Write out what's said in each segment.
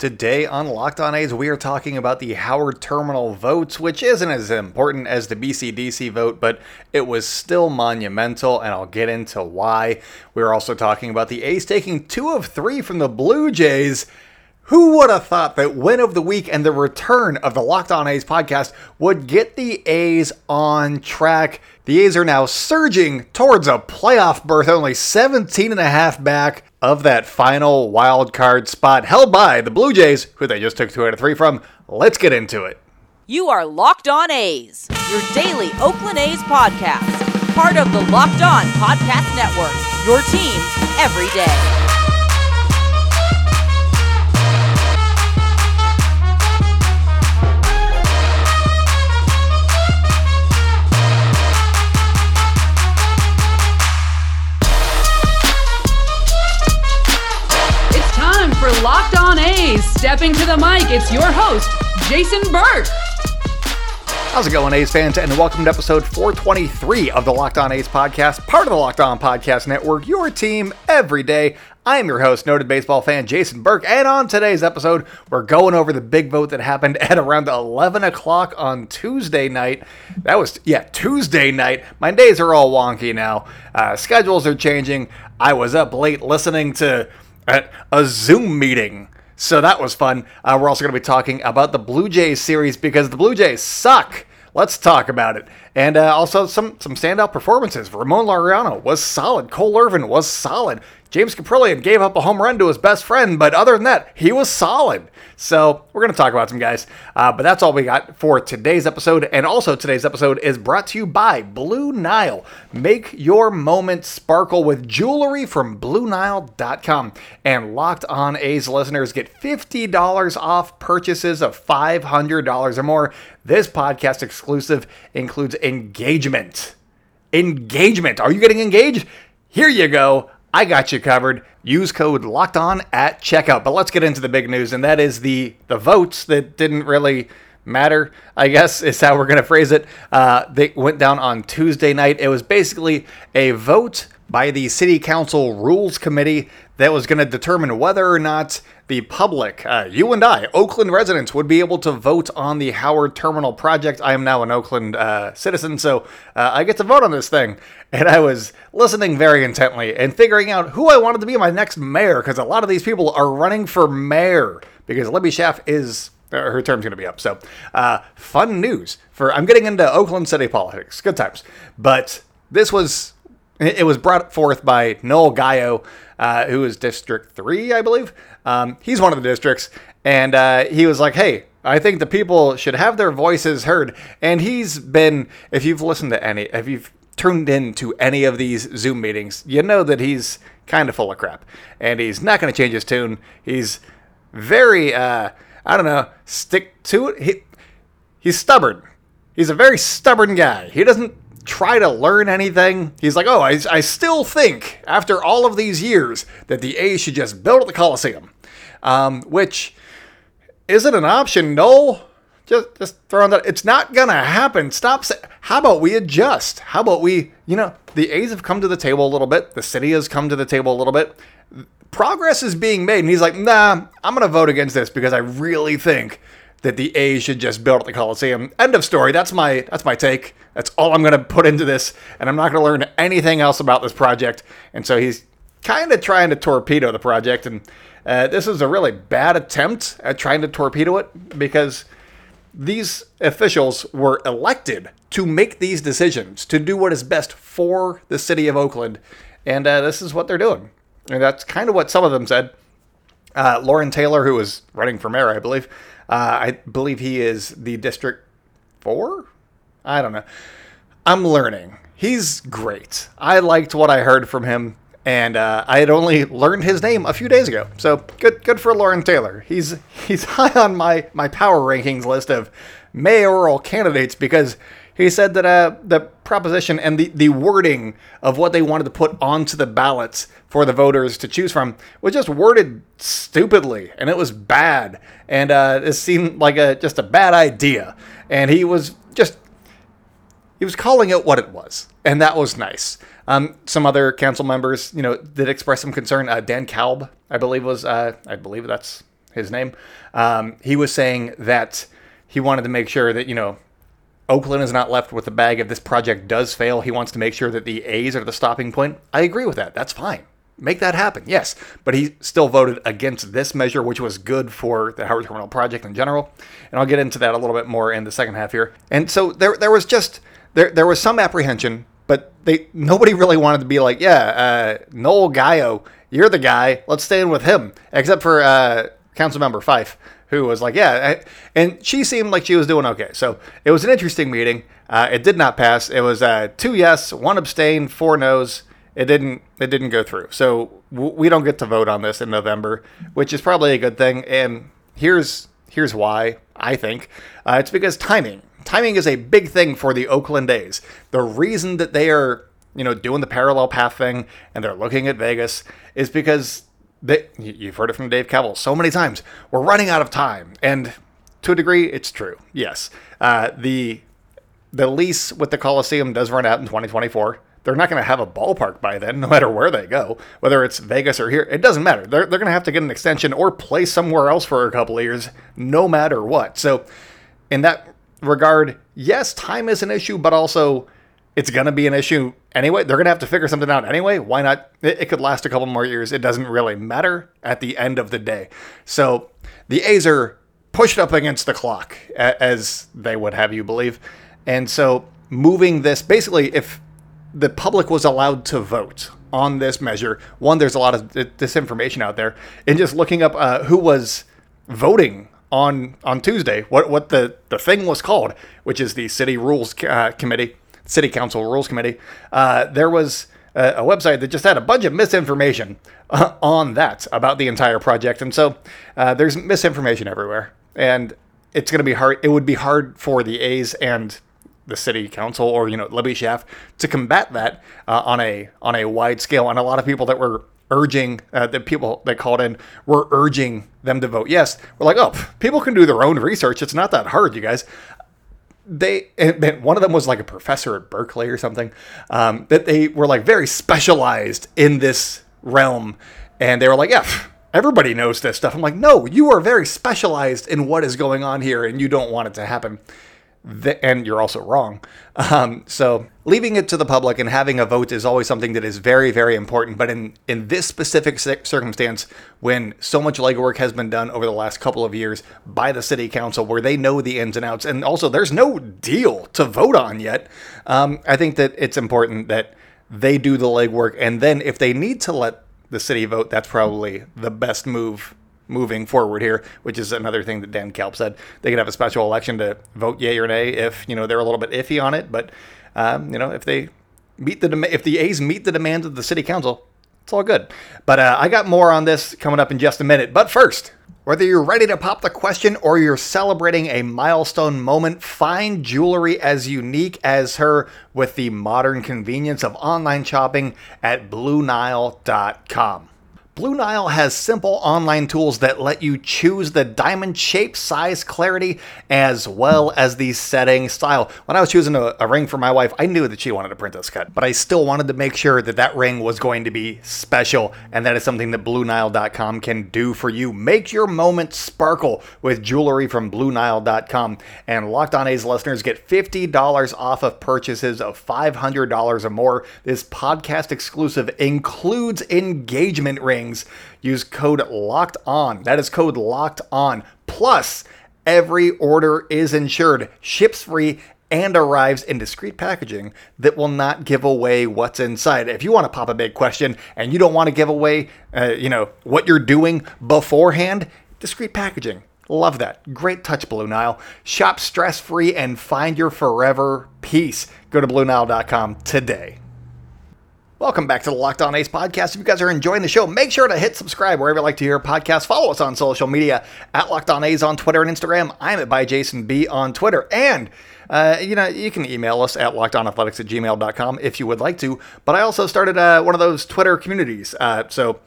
Today on Locked On A's, we are talking about the Howard Terminal votes, which isn't as important as the BCDC vote, but it was still monumental, and I'll get into why. We're also talking about the A's taking two of three from the Blue Jays. Who would have thought that win of the week and the return of the Locked On A's podcast would get the A's on track? The A's are now surging towards a playoff berth, only 17 and a half back of that final wild card spot held by the Blue Jays, who they just took two out of three from. Let's get into it. You are Locked On A's, your daily Oakland A's podcast, part of the Locked On Podcast Network, your team every day. Stepping to the mic, it's your host, Jason Burke. How's it going, A's fans? And welcome to episode 423 of the Locked On A's podcast, part of the Locked On Podcast Network, your team every day. I am your host, noted baseball fan Jason Burke, and on today's episode, we're going over the big vote that happened at around 11 o'clock on Tuesday night. That was, yeah, Tuesday night. My days are all wonky now. Uh, schedules are changing. I was up late listening to a, a Zoom meeting. So that was fun. Uh, we're also going to be talking about the Blue Jays series because the Blue Jays suck. Let's talk about it. And uh, also some some standout performances. Ramon Laureano was solid. Cole Irvin was solid. James Kaprielian gave up a home run to his best friend, but other than that, he was solid. So we're going to talk about some guys. Uh, but that's all we got for today's episode. And also today's episode is brought to you by Blue Nile. Make your moment sparkle with jewelry from BlueNile.com. And Locked On A's listeners get $50 off purchases of $500 or more. This podcast exclusive includes engagement. Engagement. Are you getting engaged? Here you go. I got you covered. Use code locked on at checkout. But let's get into the big news, and that is the the votes that didn't really matter. I guess is how we're gonna phrase it. Uh, they went down on Tuesday night. It was basically a vote by the City Council Rules Committee that was going to determine whether or not the public, uh, you and I, Oakland residents, would be able to vote on the Howard Terminal project. I am now an Oakland uh, citizen, so uh, I get to vote on this thing. And I was listening very intently and figuring out who I wanted to be my next mayor, because a lot of these people are running for mayor, because Libby Schaaf is her term's going to be up. So, uh, fun news for I'm getting into Oakland city politics. Good times. But this was it was brought forth by Noel Gallo, uh, who is District 3, I believe. Um, he's one of the districts. And uh, he was like, hey, I think the people should have their voices heard. And he's been, if you've listened to any, if you've tuned into any of these Zoom meetings, you know that he's kind of full of crap. And he's not going to change his tune. He's very, uh, I don't know, stick to it. He, he's stubborn. He's a very stubborn guy. He doesn't try to learn anything. He's like, oh, I, I still think after all of these years that the A's should just build the Coliseum, um, which isn't an option. No, just just throwing that. It's not gonna happen. Stop. Say, how about we adjust? How about we? You know, the A's have come to the table a little bit. The city has come to the table a little bit. Progress is being made, and he's like, nah, I'm gonna vote against this because I really think that the A's should just build at the Coliseum. End of story. That's my that's my take. That's all I'm going to put into this, and I'm not going to learn anything else about this project. And so he's kind of trying to torpedo the project, and uh, this is a really bad attempt at trying to torpedo it because these officials were elected to make these decisions, to do what is best for the city of Oakland, and uh, this is what they're doing. And that's kind of what some of them said. Uh, Loren Taylor, who was running for mayor, I believe, I believe he is the District 4? I don't know. I'm learning. He's great. I liked what I heard from him, and uh, I had only learned his name a few days ago. So good, good for Loren Taylor. He's he's high on my my power rankings list of mayoral candidates because he said that uh, the proposition and the, the wording of what they wanted to put onto the ballots for the voters to choose from was just worded stupidly and it was bad. And uh, it seemed like a just a bad idea. And he was just he was calling it what it was and that was nice. Um, some other council members you know did express some concern. Uh, dan kalb i believe was uh, i believe that's his name. Um, he was saying that he wanted to make sure that you know Oakland is not left with the bag if this project does fail. He wants to make sure that the A's are the stopping point. I agree with that. That's fine. Make that happen, yes. But he still voted against this measure, which was good for the Howard Terminal project in general. And I'll get into that a little bit more in the second half here. And so there, there was just there, there was some apprehension, but they nobody really wanted to be like, yeah, uh, Noel Gallo, you're the guy. Let's stay in with him, except for uh, Councilmember Fife who was like, yeah, and she seemed like she was doing okay. So it was an interesting meeting. Uh, it did not pass. It was uh, two yes, one abstain, four no's. It didn't. It didn't go through. So w- we don't get to vote on this in November, which is probably a good thing. And here's here's why I think uh, it's because timing. Timing is a big thing for the Oakland A's. The reason that they are you know doing the parallel path thing and they're looking at Vegas is because they, you've heard it from Dave Kaval so many times. We're running out of time, and to a degree, it's true. Yes, uh, the the lease with the Coliseum does run out in 2024. They're not going to have a ballpark by then, no matter where they go, whether it's Vegas or here. It doesn't matter. They're, they're going to have to get an extension or play somewhere else for a couple of years, no matter what. So, in that regard, yes, time is an issue, but also it's going to be an issue anyway. They're going to have to figure something out anyway. Why not? It, it, could last a couple more years. It doesn't really matter at the end of the day. So the A's are pushed up against the clock, as they would have you believe. And so moving this, basically, if the public was allowed to vote on this measure, one, there's a lot of disinformation out there, and just looking up uh, who was voting on on Tuesday, what what the the thing was called, which is the City Rules uh, Committee City Council Rules Committee, uh, there was a, a, website that just had a bunch of misinformation uh, on that about the entire project. And so uh, there's misinformation everywhere. And it's going to be hard. It would be hard for the A's and the city council or you know Libby Schaaf to combat that uh, on a on a wide scale. And a lot of people that were urging uh, the people that called in were urging them to vote yes. We're like, oh, people can do their own research. It's not that hard, you guys they and one of them was like a professor at Berkeley or something. Um, that they were like very specialized in this realm, and they were like, yeah. Everybody knows this stuff. I'm like, no, you are very specialized in what is going on here, and you don't want it to happen and you're also wrong. Um, so leaving it to the public and having a vote is always something that is very, very important. But in in this specific circumstance, when so much legwork has been done over the last couple of years by the city council, where they know the ins and outs, and also there's no deal to vote on yet, um, I think that it's important that they do the legwork, and then if they need to let the city vote, that's probably the best move moving forward here, which is another thing that Dan Kalb said. They could have a special election to vote yay or nay if you know they're a little bit iffy on it, but um, you know if they meet the dem- if the A's meet the demands of the city council, it's all good. But uh, I got more on this coming up in just a minute. But first. Whether you're ready to pop the question or you're celebrating a milestone moment, find jewelry as unique as her with the modern convenience of online shopping at BlueNile.com. Blue Nile has simple online tools that let you choose the diamond shape, size, clarity, as well as the setting style. When I was choosing a, a, ring for my wife, I knew that she wanted a princess cut, but I still wanted to make sure that that ring was going to be special, and that is something that BlueNile.com can do for you. Make your moment sparkle with jewelry from BlueNile.com, and Locked On A's listeners get $50 off of purchases of $500 or more. This podcast exclusive includes engagement rings use code locked on. That is code locked on. Plus, every order is insured, ships free, and arrives in discreet packaging that will not give away what's inside. If you want to pop a big question and you don't want to give away, uh, you know, what you're doing beforehand, discreet packaging. Love that. Great touch, Blue Nile. Shop stress free and find your forever piece. Go to BlueNile.com today. Welcome back to the Locked On A's podcast. If you guys are enjoying the show, make sure to hit subscribe wherever you like to hear podcasts. Follow us on social media at Locked On A's on Twitter and Instagram. I'm at by Jason B on Twitter. And uh, you know, you can email us at lockedonathletics at gmail.com if you would like to. But I also started uh, one of those Twitter communities. Uh, so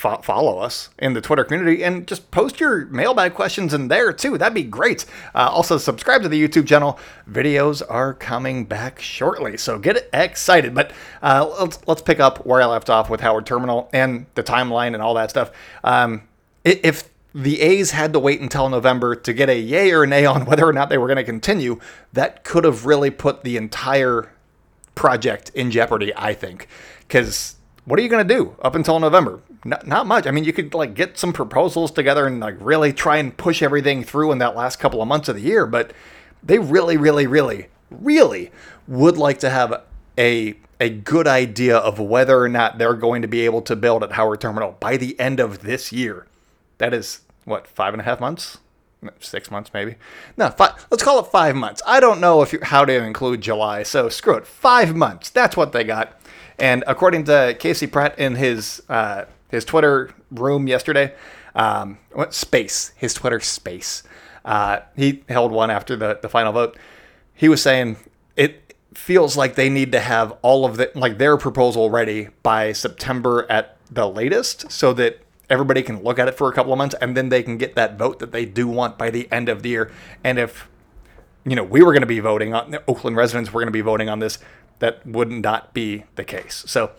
fo- follow us in the Twitter community and just post your mailbag questions in there too. That'd be great. Uh, also, subscribe to the YouTube channel. Videos are coming back shortly, so get excited. But uh, let's let's pick up where I left off with Howard Terminal and the timeline and all that stuff. Um, if the A's had to wait until November to get a yay or nay on whether or not they were going to continue, that could have really put the entire project in jeopardy, I think. Because what are you going to do up until November? Not, not much. I mean, you could like get some proposals together and like really try and push everything through in that last couple of months of the year, but they really, really, really, really would like to have a a good idea of whether or not they're going to be able to build at Howard Terminal by the end of this year. That is what five and a half months, six months maybe. No, five, let's call it five months. I don't know if you, how to include July, so screw it. Five months. That's what they got. And according to Casey Pratt in his uh, his Twitter room yesterday, um, what space? His Twitter space. Uh, he held one after the the final vote. He was saying it feels like they need to have all of the like their proposal ready by September at the latest, so that everybody can look at it for a couple of months and then they can get that vote that they do want by the end of the year. And if you know we were going to be voting on Oakland residents were going to be voting on this, that would not be the case. So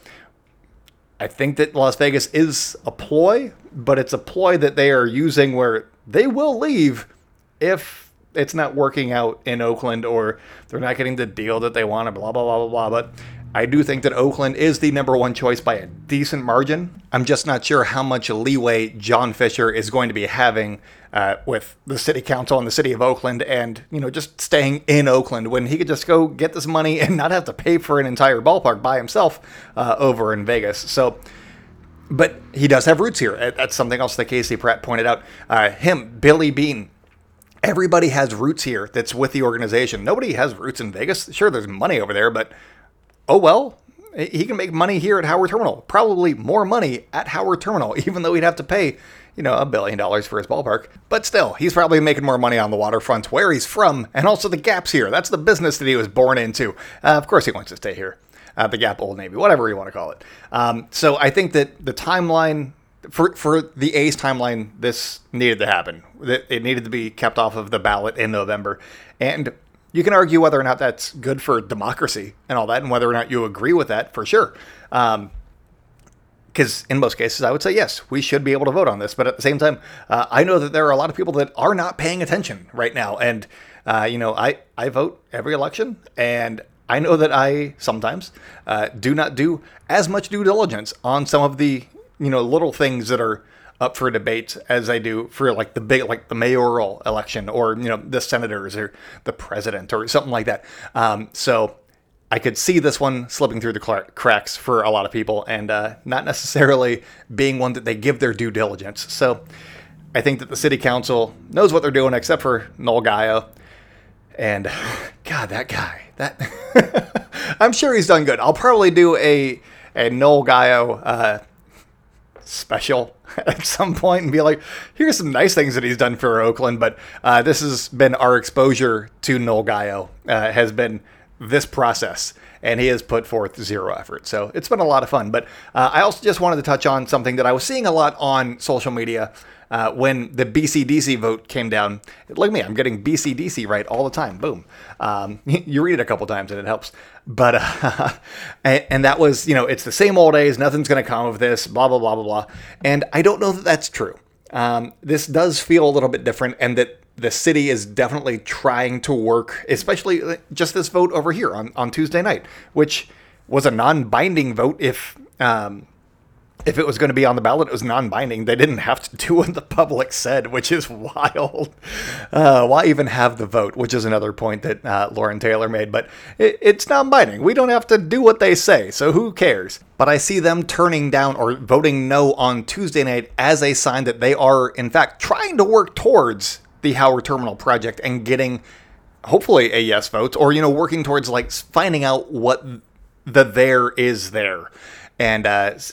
I think that Las Vegas is a ploy, but it's a ploy that they are using where they will leave if it's not working out in Oakland or they're not getting the deal that they want, blah, blah, blah, blah, blah. But I do think that Oakland is the number one choice by a decent margin. I'm just not sure how much leeway John Fisher is going to be having uh, with the city council and the city of Oakland and, you know, just staying in Oakland when he could just go get this money and not have to pay for an entire ballpark by himself uh, over in Vegas. So, but he does have roots here. That's something else that Casey Pratt pointed out. Uh, him, Billy Beane, everybody has roots here that's with the organization. Nobody has roots in Vegas. Sure, there's money over there, but oh well, he can make money here at Howard Terminal. Probably more money at Howard Terminal, even though he'd have to pay, you know, a billion dollars for his ballpark. But still, he's probably making more money on the waterfront where he's from, and also the Gap's here. That's the business that he was born into. Uh, of course, he wants to stay here. Uh, the Gap Old Navy, whatever you want to call it. Um, so I think that the timeline for for the A's timeline, this needed to happen. It needed to be kept off of the ballot in November, and you can argue whether or not that's good for democracy and all that, and whether or not you agree with that for sure. Um, because in most cases, I would say yes, we should be able to vote on this. But at the same time, uh, I know that there are a lot of people that are not paying attention right now, and uh, you know, I I vote every election, and I know that I sometimes uh, do not do as much due diligence on some of the you know little things that are up for debate as I do for like the big like the mayoral election or you know the senators or the president or something like that. Um, so I could see this one slipping through the cracks for a lot of people and uh, not necessarily being one that they give their due diligence. So I think that the city council knows what they're doing except for Noel Gallo. And God, that guy, that I'm sure he's done good. I'll probably do a a Noel Gallo uh, special at some point and be like, here's some nice things that he's done for Oakland. But uh, this has been our exposure to Noel Gallo, uh, has been this process. And he has put forth zero effort. So it's been a lot of fun. But uh, I also just wanted to touch on something that I was seeing a lot on social media uh, when the BCDC vote came down. Look at me, I'm getting BCDC right all the time. Boom. Um, you read it a couple times and it helps. But, uh, and, and, that was, you know, it's the same old days, nothing's going to come of this, blah, blah, blah, blah, blah. And I don't know that that's true. Um, this does feel a little bit different, and that the city is definitely trying to work, especially uh, just this vote over here on, on Tuesday night, which was a non binding vote if um, if it was going to be on the ballot, it was non-binding. They didn't have to do what the public said, which is wild. Uh, why even have the vote? Which is another point that uh, Loren Taylor made. But it, it's non-binding. We don't have to do what they say, so who cares? But I see them turning down or voting no on Tuesday night as a sign that they are, in fact, trying to work towards the Howard Terminal project and getting, hopefully, a yes vote, or you know, working towards like finding out what the there is there and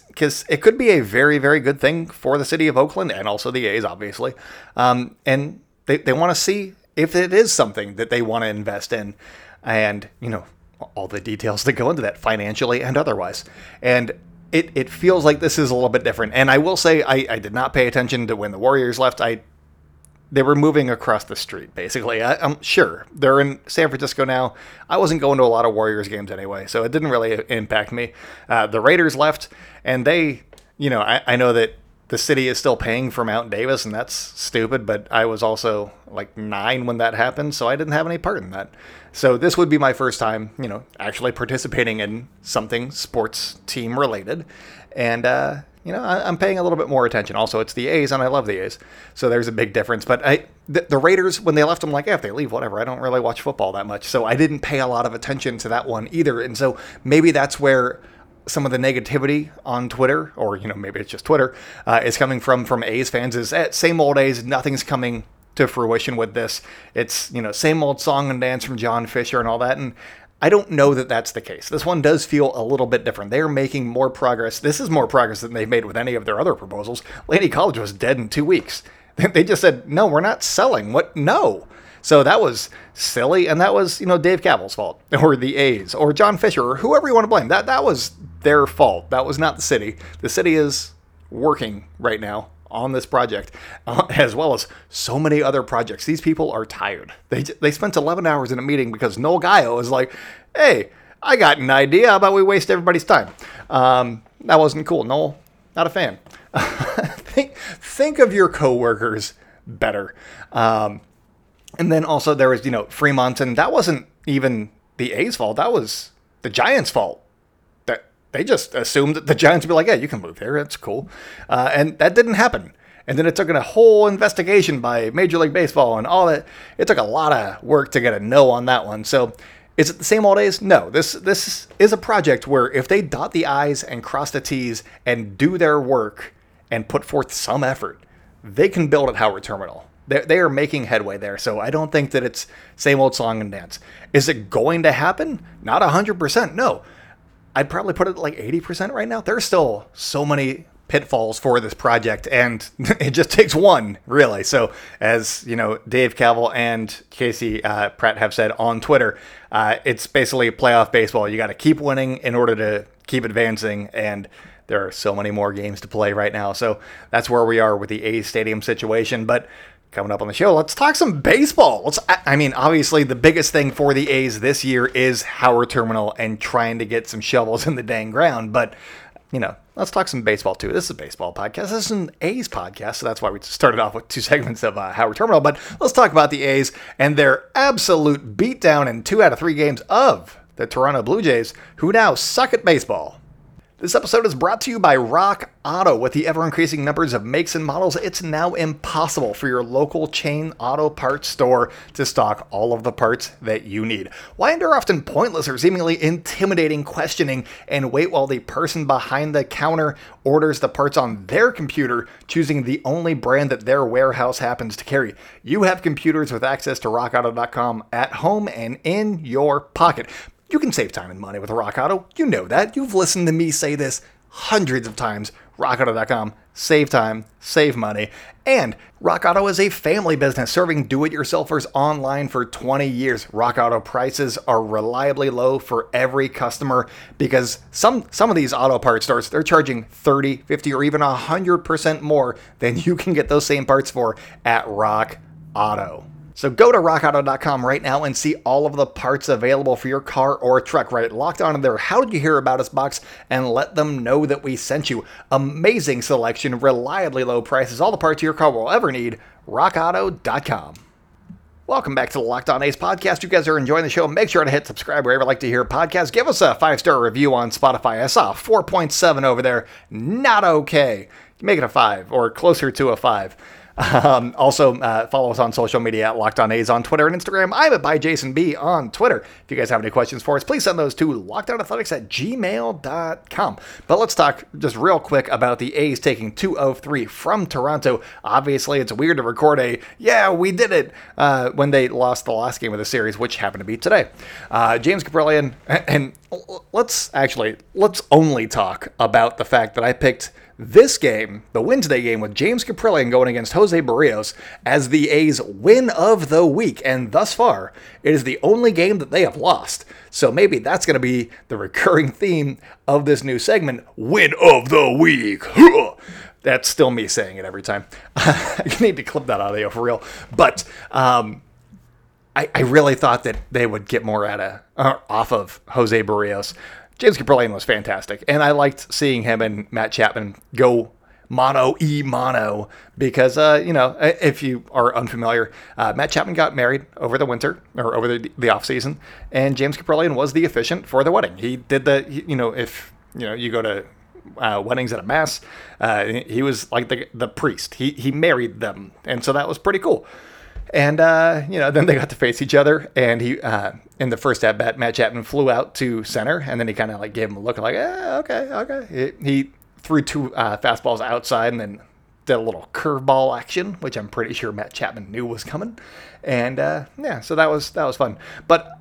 because uh, it could be a very very good thing for the city of Oakland and also the A's obviously, um, and they they want to see if it is something that they want to invest in, and you know all the details that go into that financially and otherwise, and. It, it feels like this is a little bit different. And I will say, I, I did not pay attention to when the Warriors left. I they were moving across the street basically I, am sure they're in san francisco now i wasn't going to a lot of warriors games anyway so it didn't really impact me uh, the raiders left and they you know I, I, know that the city is still paying for Mount Davis, and that's stupid. But I was also like nine when that happened, so I didn't have any part in that. So this would be my first time, you know, actually participating in something sports team related, and uh, you know, I, am paying a little bit more attention. Also, it's the A's, and I love the A's, so there's a big difference. But I, the, the Raiders, when they left, I'm like, yeah, if they leave, whatever. I don't really watch football that much, so I didn't pay a lot of attention to that one either. And so maybe that's where some of the negativity on Twitter, or you know, maybe it's just Twitter, uh, is coming from from A's fans. Is eh, same old A's, nothing's coming to fruition with this. It's you know, same old song and dance from John Fisher and all that, and I don't know that that's the case. This one does feel a little bit different. They are making more progress. This is more progress than they've made with any of their other proposals. Laney College was dead in two weeks. They just said, no, we're not selling. What? No. So that was silly, and that was, you know, Dave Kaval's fault, or the A's, or John Fisher, or whoever you want to blame. That that was their fault. That was not the city. The city is working right now on this project, uh, as well as so many other projects. These people are tired. They, they spent 11 hours in a meeting because Noel Gallo is like, hey, I got an idea. How about we waste everybody's time? Um, that wasn't cool. Noel, not a fan. think, think of your coworkers better. Um, and then also there was, you know, Fremont, and that wasn't even the A's fault. That was the Giants' fault they just assumed that the Giants would be like, yeah, you can move here. That's cool. Uh, and that didn't happen. And then it took a whole investigation by Major League Baseball and all that. It took a lot of work to get a no on that one. So is it the same old days? No. This this is a project where if they dot the I's and cross the T's and do their work and put forth some effort, they can build at Howard Terminal. They're, they are making headway there. So I don't think that it's same old song and dance. Is it going to happen? Not 100%. No. I'd probably put it like 80% right now. There's still so many pitfalls for this project, and it just takes one, really. So, as you know, Dave Kaval and Casey uh, Pratt have said on Twitter, uh, it's basically playoff baseball. You got to keep winning in order to keep advancing, and there are so many more games to play right now. So that's where we are with the A's Stadium situation. But Coming up on the show, let's talk some baseball. Let's, I mean, obviously, the biggest thing for the A's this year is Howard Terminal and trying to get some shovels in the dang ground. But, you know, let's talk some baseball too. This is a baseball podcast. This is an A's podcast, so that's why we started off with two segments of uh, Howard Terminal. But let's talk about the A's and their absolute beatdown in two out of three games of the Toronto Blue Jays, who now suck at baseball. This episode is brought to you by Rock Auto. With the ever increasing numbers of makes and models, it's now impossible for your local chain auto parts store to stock all of the parts that you need. Why endure often pointless or seemingly intimidating questioning and wait while the person behind the counter orders the parts on their computer, choosing the only brand that their warehouse happens to carry? You have computers with access to rockauto.com at home and in your pocket. You can save time and money with Rock Auto. You know that. You've listened to me say this hundreds of times. RockAuto.com. Save time, save money. And Rock Auto is a family business serving do it yourselfers online for 20 years. Rock Auto prices are reliably low for every customer because some, some of these auto parts stores, they're charging 30, 50, or even 100% more than you can get those same parts for at Rock Auto. So go to rockauto.com right now and see all of the parts available for your car or truck. Right, locked on in there. How did you hear about us box and let them know that we sent you. Amazing selection, reliably low prices, all the parts your car will ever need. rockauto.com. Welcome back to the Locked On A's podcast. You guys are enjoying the show. Make sure to hit subscribe wherever you like to hear podcasts. Give us a five star review on Spotify. I saw 4.7 over there. Not okay. Make it a five or closer to a five. Um, also, uh, follow us on social media at Locked On A's on Twitter and Instagram. I'm at by Jason B on Twitter. If you guys have any questions for us, please send those to lockedonathletics at gmail.com. But let's talk just real quick about the A's taking two of three from Toronto. Obviously, it's weird to record a, yeah, we did it, uh, when they lost the last game of the series, which happened to be today. Uh, James Kaprielian, and let's actually, let's only talk about the fact that I picked this game, the Wednesday game with James Kaprielian going against Jose Berrios as the A's win of the week. And thus far, it is the only game that they have lost. So maybe that's going to be the recurring theme of this new segment win of the week. That's still me saying it every time. I need to clip that audio for real. But um, I, I, really thought that they would get more out of, uh, off of Jose Berrios. James Kaprielian was fantastic, and I liked seeing him and Matt Chapman go mono e mono because uh, you know if you are unfamiliar, uh, Matt Chapman got married over the winter or over the, the off season, and James Kaprielian was the officiant for the wedding. He did the you know if you know you go to uh, weddings at a mass, uh, he was like the the priest. He he married them, and so that was pretty cool. And uh, you know, then they got to face each other, and he uh, in the first at bat, Matt Chapman flew out to center, and then he kind of like gave him a look, like, eh, okay, okay. He, he threw two uh, fastballs outside, and then did a little curveball action, which I'm pretty sure Matt Chapman knew was coming, and uh, yeah, so that was that was fun. But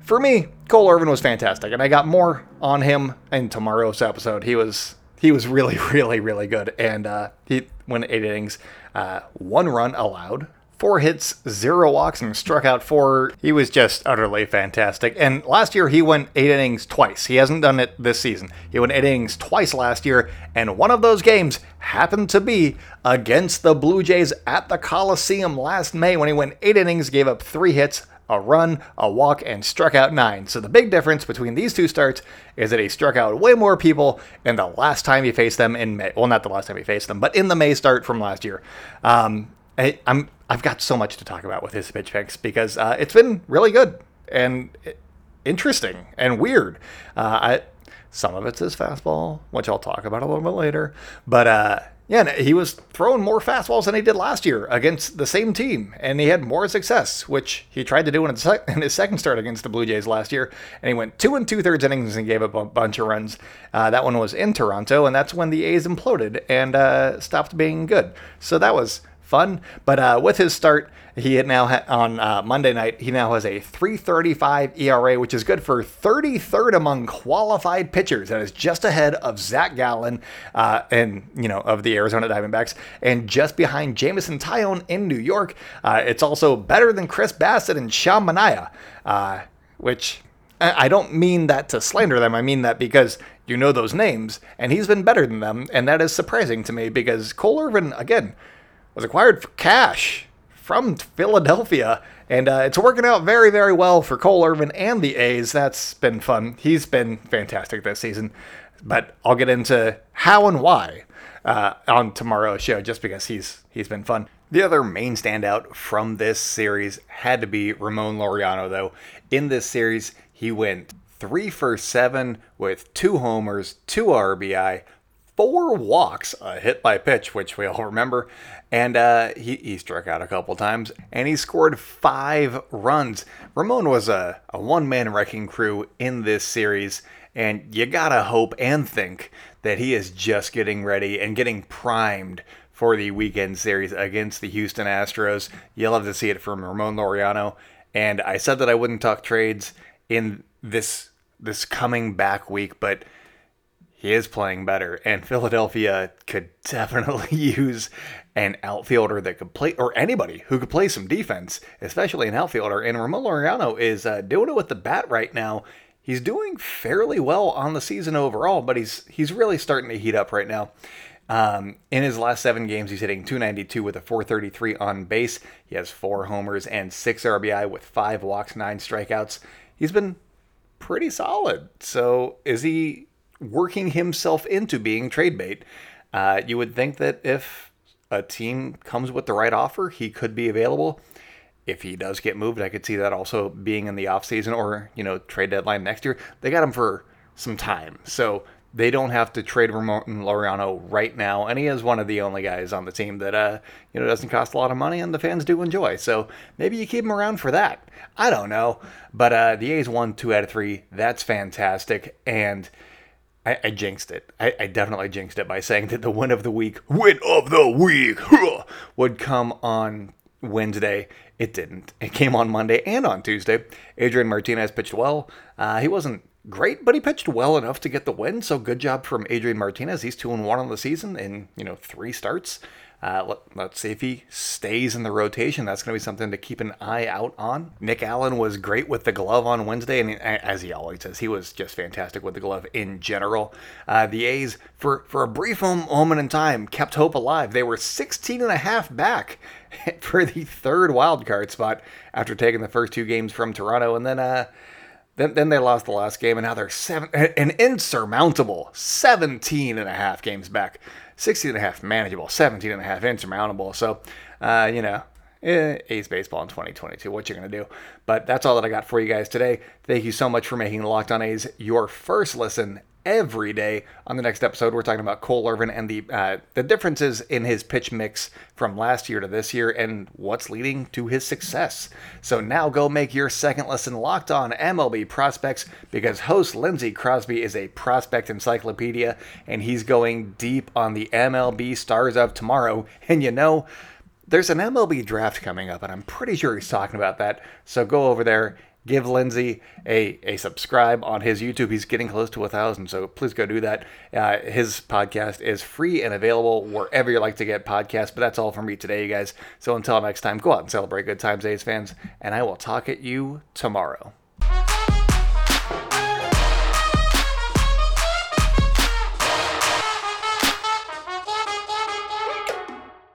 for me, Cole Irvin was fantastic, and I got more on him in tomorrow's episode. He was he was really, really, really good, and uh, he went eight innings, uh, one run allowed, four hits, zero walks, and struck out four. He was just utterly fantastic. And last year he went eight innings twice. He hasn't done it this season. He went eight innings twice last year, and one of those games happened to be against the Blue Jays at the Coliseum last May when he went eight innings, gave up three hits, a run, a walk, and struck out nine. So the big difference between these two starts is that he struck out way more people in the last time he faced them in May. Well, not the last time he faced them, but in the May start from last year. Um, I, am I've got so much to talk about with his pitch mix because uh, it's been really good and interesting and weird. Uh, I, some of it's his fastball, which I'll talk about a little bit later, but uh, yeah, he was throwing more fastballs than he did last year against the same team, and he had more success, which he tried to do in his, in his second start against the Blue Jays last year. And he went two and two thirds innings and gave up a bunch of runs. Uh, that one was in Toronto, and that's when the A's imploded and uh, stopped being good. So that was fun. But uh, with his start, he now ha- on uh, Monday night he now has a 3.35 ERA, which is good for 33rd among qualified pitchers. That is just ahead of Zach Gallen uh, and you know of the Arizona Diamondbacks, and just behind Jameson Taillon in New York. Uh, it's also better than Chris Bassitt and Sean Manaea, uh, which I don't mean that to slander them. I mean that because you know those names, and he's been better than them, and that is surprising to me because Cole Irvin again was acquired for cash from Philadelphia. And uh, it's working out very, very well for Cole Irvin and the A's. That's been fun. He's been fantastic this season. But I'll get into how and why uh, on tomorrow's show, just because he's he's been fun. The other main standout from this series had to be Ramon Laureano, though. In this series, he went three for seven with two homers, two RBI, four walks, a hit by pitch, which we all remember, and uh, he, he struck out a couple times, and he scored five runs. Ramon was a, a one man wrecking crew in this series, and you gotta hope and think that he is just getting ready and getting primed for the weekend series against the Houston Astros. You'll love to see it from Ramon Laureano. And I said that I wouldn't talk trades in this this coming back week, but he is playing better, and Philadelphia could definitely use an outfielder that could play, or anybody who could play some defense, especially an outfielder. And Ramon Laureano is uh, doing it with the bat right now. He's doing fairly well on the season overall, but he's he's really starting to heat up right now. Um, in his last seven games, he's hitting 292 with a 433 on base. He has four homers and six RBI with five walks, nine strikeouts. He's been pretty solid. So is he working himself into being trade bait. Uh, you would think that if a team comes with the right offer, he could be available. If he does get moved, I could see that also being in the offseason or, you know, trade deadline next year. They got him for some time. So they don't have to trade Ramon Laureano right now, and he is one of the only guys on the team that uh, you know doesn't cost a lot of money, and the fans do enjoy. So maybe you keep him around for that. I don't know, but uh, the A's won two out of three. That's fantastic, and I, I jinxed it. I, I, definitely jinxed it by saying that the win of the week, win of the week, would come on Wednesday. It didn't. It came on Monday and on Tuesday. Adrian Martinez pitched well. Uh, he wasn't great, but he pitched well enough to get the win. So good job from Adrian Martinez. He's two and one on the season in you know three starts. Uh, let, us see if he stays in the rotation. That's going to be something to keep an eye out on. Nick Allen was great with the glove on Wednesday, and as he always says, he was just fantastic with the glove in general. Uh, the A's, for, for a brief moment in time, kept hope alive. They were 16 and a half back for the third wild card spot after taking the first two games from Toronto, and then uh, then, then they lost the last game, and now they're seven, an insurmountable 17 and a half games back 16 and a half manageable, 17 and a half insurmountable. So, uh, you know, eh, A's baseball in 2022. What you gonna do? But that's all that I got for you guys today. Thank you so much for making Locked On A's your first listen every day. On the next episode, we're talking about Cole Irvin and the uh, the differences in his pitch mix from last year to this year, and what's leading to his success. So now go make your second lesson locked on MLB prospects because host Lindsey Crosby is a prospect encyclopedia, and he's going deep on the MLB stars of tomorrow. And you know. There's an MLB draft coming up, and I'm pretty sure he's talking about that. So go over there give Lindsey a, a subscribe on his YouTube. He's getting close to a thousand, so please go do that. Uh, his podcast is free and available wherever you like to get podcasts. But that's all from me today, you guys. So until next time, go out and celebrate good times, A's fans, and I will talk at you tomorrow.